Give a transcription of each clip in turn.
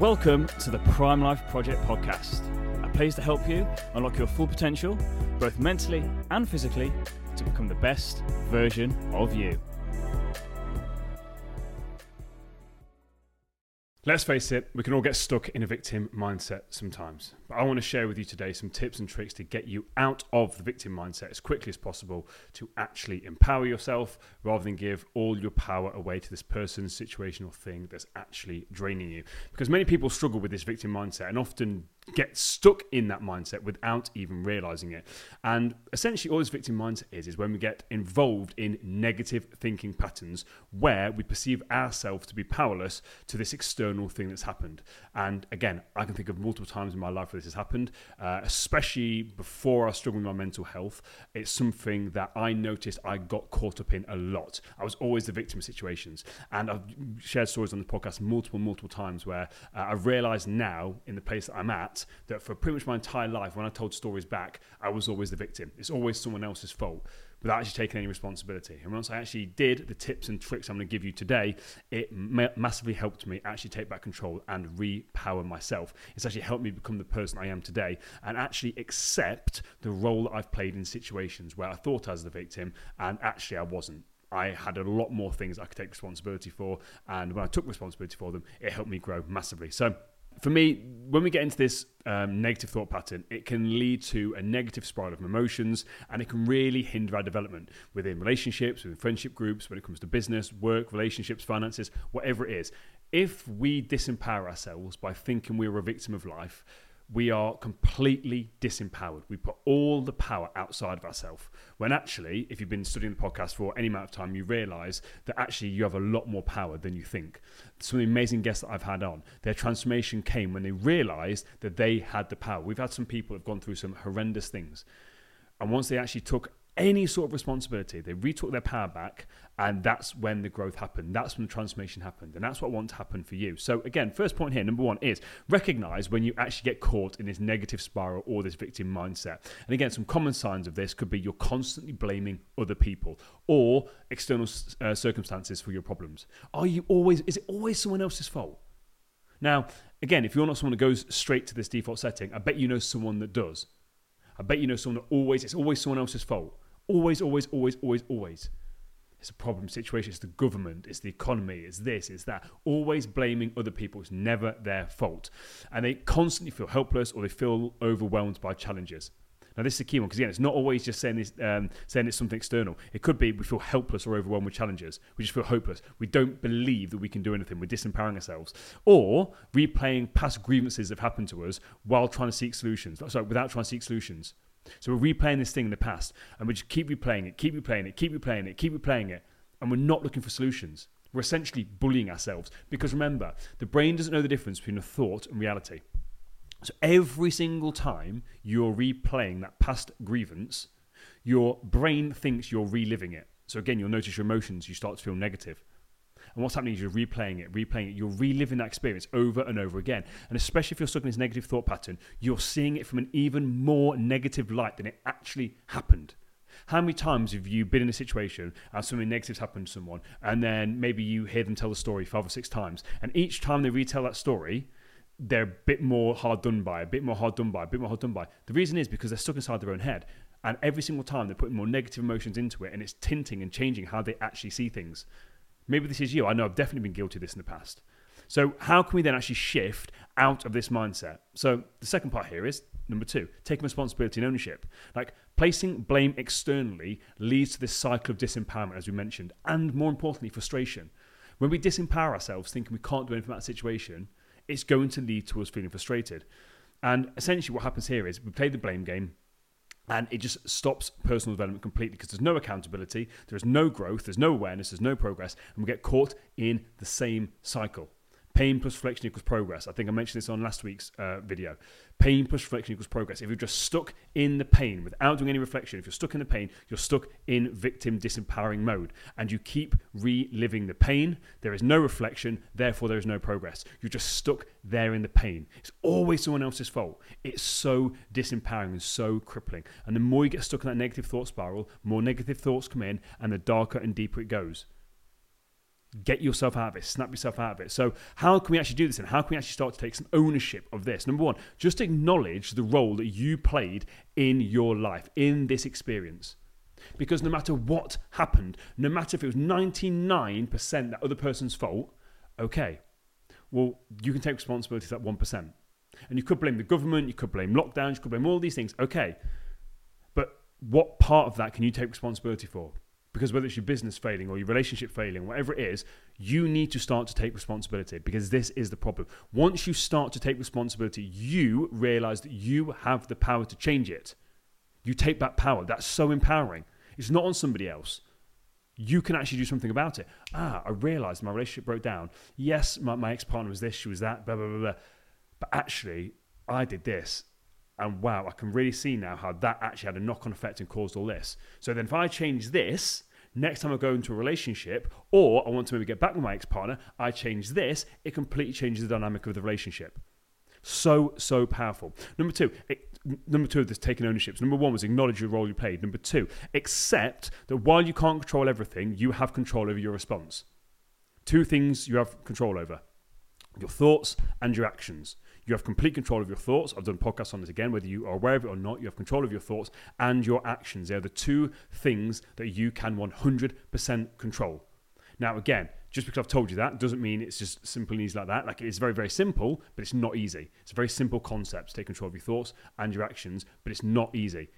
Welcome to the Prime Life Project podcast, a place to help you unlock your full potential, both mentally and physically, to become the best version of you. Let's face it, we can all get stuck in a victim mindset sometimes. But I want to share with you today some tips and tricks to get you out of the victim mindset as quickly as possible to actually empower yourself rather than give all your power away to this person, situation, or thing that's actually draining you. Because many people struggle with this victim mindset and often get stuck in that mindset without even realizing it. And essentially, all this victim mindset is is when we get involved in negative thinking patterns where we perceive ourselves to be powerless to this external thing that's happened. And again, I can think of multiple times in my life this has happened, uh, especially before I struggled with my mental health. It's something that I noticed I got caught up in a lot. I was always the victim of situations, and I've shared stories on the podcast multiple, multiple times where uh, I've realized now in the place that I'm at that for pretty much my entire life, when I told stories back, I was always the victim. It's always someone else's fault without actually taking any responsibility. And once I actually did the tips and tricks I'm going to give you today, it ma- massively helped me actually take back control and repower myself. It's actually helped me become the person I am today and actually accept the role that I've played in situations where I thought I was the victim and actually I wasn't. I had a lot more things I could take responsibility for, and when I took responsibility for them, it helped me grow massively. So, for me, when we get into this um, negative thought pattern, it can lead to a negative spiral of emotions and it can really hinder our development within relationships, within friendship groups, when it comes to business, work, relationships, finances, whatever it is. If we disempower ourselves by thinking we're a victim of life, we are completely disempowered. We put all the power outside of ourselves. When actually, if you've been studying the podcast for any amount of time, you realize that actually you have a lot more power than you think. Some of the amazing guests that I've had on, their transformation came when they realized that they had the power. We've had some people have gone through some horrendous things. And once they actually took any sort of responsibility. They retook their power back, and that's when the growth happened. That's when the transformation happened, and that's what I want to happen for you. So, again, first point here, number one, is recognize when you actually get caught in this negative spiral or this victim mindset. And again, some common signs of this could be you're constantly blaming other people or external uh, circumstances for your problems. Are you always? Is it always someone else's fault? Now, again, if you're not someone that goes straight to this default setting, I bet you know someone that does. I bet you know someone that always, it's always someone else's fault. Always, always, always, always, always. It's a problem situation. It's the government. It's the economy. It's this. It's that. Always blaming other people. It's never their fault. And they constantly feel helpless or they feel overwhelmed by challenges. Now, this is a key one because again, it's not always just saying this, um, saying it's something external. It could be we feel helpless or overwhelmed with challenges. We just feel hopeless. We don't believe that we can do anything. We're disempowering ourselves, or replaying past grievances that have happened to us while trying to seek solutions. Sorry, without trying to seek solutions. So we're replaying this thing in the past and we just keep replaying it, keep replaying it, keep replaying it, keep replaying it. And we're not looking for solutions. We're essentially bullying ourselves. Because remember, the brain doesn't know the difference between a thought and reality. So every single time you're replaying that past grievance, your brain thinks you're reliving it. So again, you'll notice your emotions, you start to feel negative. And what's happening is you're replaying it, replaying it. You're reliving that experience over and over again. And especially if you're stuck in this negative thought pattern, you're seeing it from an even more negative light than it actually happened. How many times have you been in a situation and something negative's happened to someone, and then maybe you hear them tell the story five or six times, and each time they retell that story, they're a bit more hard done by, a bit more hard done by, a bit more hard done by. The reason is because they're stuck inside their own head. And every single time they're putting more negative emotions into it and it's tinting and changing how they actually see things. Maybe this is you. I know I've definitely been guilty of this in the past. So, how can we then actually shift out of this mindset? So, the second part here is number two, taking responsibility and ownership. Like placing blame externally leads to this cycle of disempowerment, as we mentioned, and more importantly, frustration. When we disempower ourselves, thinking we can't do anything about a situation, it's going to lead to us feeling frustrated. And essentially, what happens here is we play the blame game, and it just stops personal development completely because there's no accountability, there's no growth, there's no awareness, there's no progress, and we get caught in the same cycle. Pain plus reflection equals progress. I think I mentioned this on last week's uh, video. Pain plus reflection equals progress. If you're just stuck in the pain without doing any reflection, if you're stuck in the pain, you're stuck in victim disempowering mode and you keep reliving the pain. There is no reflection, therefore, there is no progress. You're just stuck there in the pain. It's always someone else's fault. It's so disempowering and so crippling. And the more you get stuck in that negative thought spiral, more negative thoughts come in and the darker and deeper it goes. Get yourself out of it, snap yourself out of it. So, how can we actually do this? And how can we actually start to take some ownership of this? Number one, just acknowledge the role that you played in your life, in this experience. Because no matter what happened, no matter if it was 99% that other person's fault, okay, well, you can take responsibility for that 1%. And you could blame the government, you could blame lockdowns, you could blame all these things, okay. But what part of that can you take responsibility for? Because whether it's your business failing or your relationship failing, whatever it is, you need to start to take responsibility because this is the problem. Once you start to take responsibility, you realize that you have the power to change it. You take that power. That's so empowering. It's not on somebody else. You can actually do something about it. Ah, I realized my relationship broke down. Yes, my, my ex partner was this, she was that, blah, blah, blah, blah. But actually, I did this and wow, I can really see now how that actually had a knock on effect and caused all this. So then if I change this, next time I go into a relationship or I want to maybe get back with my ex partner, I change this, it completely changes the dynamic of the relationship. So, so powerful. Number two, it, number two of this taking ownership. So number one was acknowledge your role you played. Number two, accept that while you can't control everything, you have control over your response. Two things you have control over your thoughts and your actions. You have complete control of your thoughts. I've done podcasts on this again, whether you are aware of it or not. You have control of your thoughts and your actions. They are the two things that you can 100% control. Now, again, just because I've told you that doesn't mean it's just simple and easy like that. Like it's very, very simple, but it's not easy. It's a very simple concept to take control of your thoughts and your actions, but it's not easy.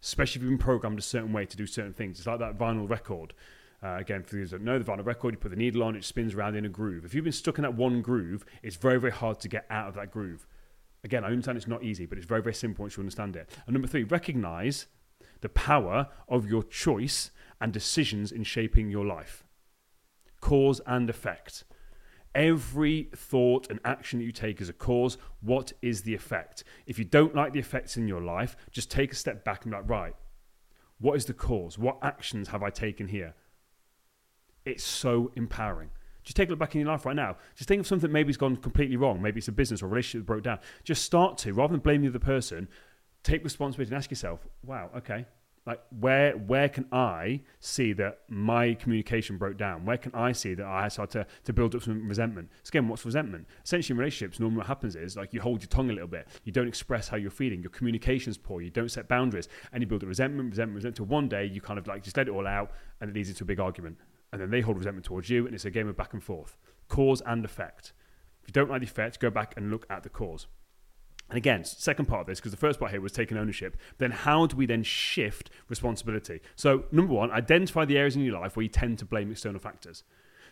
Especially if you've been programmed a certain way to do certain things. It's like that vinyl record. Uh, again, for those that know the vinyl record, you put the needle on, it spins around in a groove. If you've been stuck in that one groove, it's very, very hard to get out of that groove. Again, I understand it's not easy, but it's very, very simple once you understand it. And number three, recognize the power of your choice and decisions in shaping your life. Cause and effect. Every thought and action that you take is a cause. What is the effect? If you don't like the effects in your life, just take a step back and be like, right, what is the cause? What actions have I taken here? It's so empowering. Just take a look back in your life right now. Just think of something maybe has gone completely wrong. Maybe it's a business or a relationship that broke down. Just start to, rather than blame the other person, take responsibility and ask yourself, wow, okay, like where where can I see that my communication broke down? Where can I see that I started to, to build up some resentment? So again, what's resentment? Essentially in relationships, normally what happens is like you hold your tongue a little bit, you don't express how you're feeling, your communication's poor, you don't set boundaries, and you build up resentment, resentment, resentment until one day you kind of like just let it all out and it leads into a big argument and then they hold resentment towards you, and it's a game of back and forth, cause and effect. If you don't like the effect, go back and look at the cause. And again, second part of this, because the first part here was taking ownership, then how do we then shift responsibility? So, number one, identify the areas in your life where you tend to blame external factors.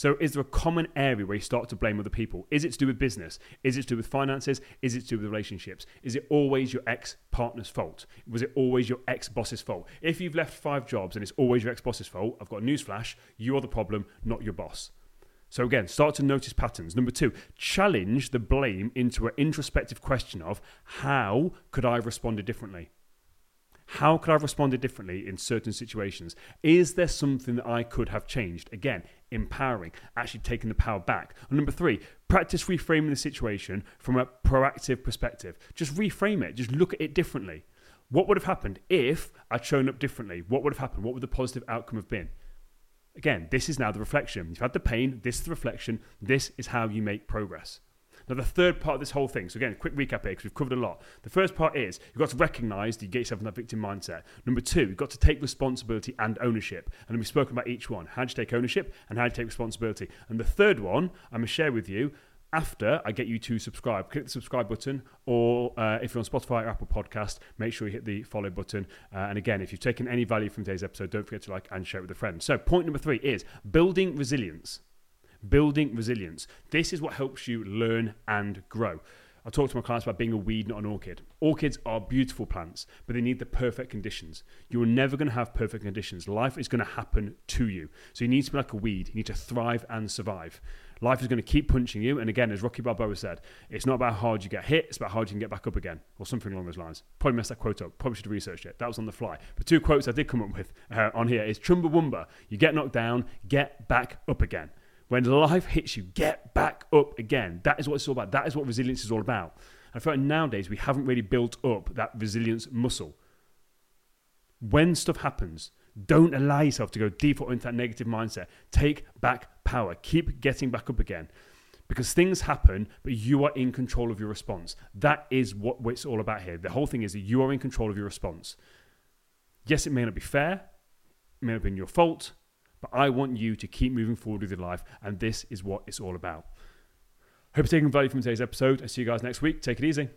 So, is there a common area where you start to blame other people? Is it to do with business? Is it to do with finances? Is it to do with relationships? Is it always your ex partner's fault? Was it always your ex boss's fault? If you've left five jobs and it's always your ex boss's fault, I've got a newsflash you are the problem, not your boss. So again, start to notice patterns. Number two, challenge the blame into an introspective question of how could I have responded differently? How could I have responded differently in certain situations? Is there something that I could have changed? Again, empowering, actually taking the power back. And number three, practice reframing the situation from a proactive perspective. Just reframe it, just look at it differently. What would have happened if I'd shown up differently? What would have happened? What would the positive outcome have been? Again, this is now the reflection. You've had the pain, this is the reflection, this is how you make progress. Now, the third part of this whole thing, so again, quick recap here because we've covered a lot. The first part is you've got to recognize that you get yourself in that victim mindset. Number two, you've got to take responsibility and ownership. And we've spoken about each one. How to take ownership and how to take responsibility? And the third one, I'm going to share with you after I get you to subscribe. Click the subscribe button, or uh, if you're on Spotify or Apple Podcast, make sure you hit the follow button. Uh, and again, if you've taken any value from today's episode, don't forget to like and share it with a friend. So, point number three is building resilience building resilience. This is what helps you learn and grow. I talk to my clients about being a weed, not an orchid. Orchids are beautiful plants, but they need the perfect conditions. You're never going to have perfect conditions. Life is going to happen to you. So you need to be like a weed. You need to thrive and survive. Life is going to keep punching you. And again, as Rocky Balboa said, it's not about how hard you get hit, it's about how hard you can get back up again, or something along those lines. Probably messed that quote up. Probably should have researched it. That was on the fly. But two quotes I did come up with uh, on here is Chumbawamba, you get knocked down, get back up again. When life hits you, get back up again. That is what it's all about. That is what resilience is all about. I feel like nowadays we haven't really built up that resilience muscle. When stuff happens, Don't allow yourself to go default into that negative mindset. Take back power. Keep getting back up again because things happen, but you are in control of your response. That is what it's all about here. The whole thing is that you are in control of your response. Yes, it may not be fair, it may have been your fault, but I want you to keep moving forward with your life, and this is what it's all about. Hope you're taking value from today's episode. I see you guys next week. Take it easy.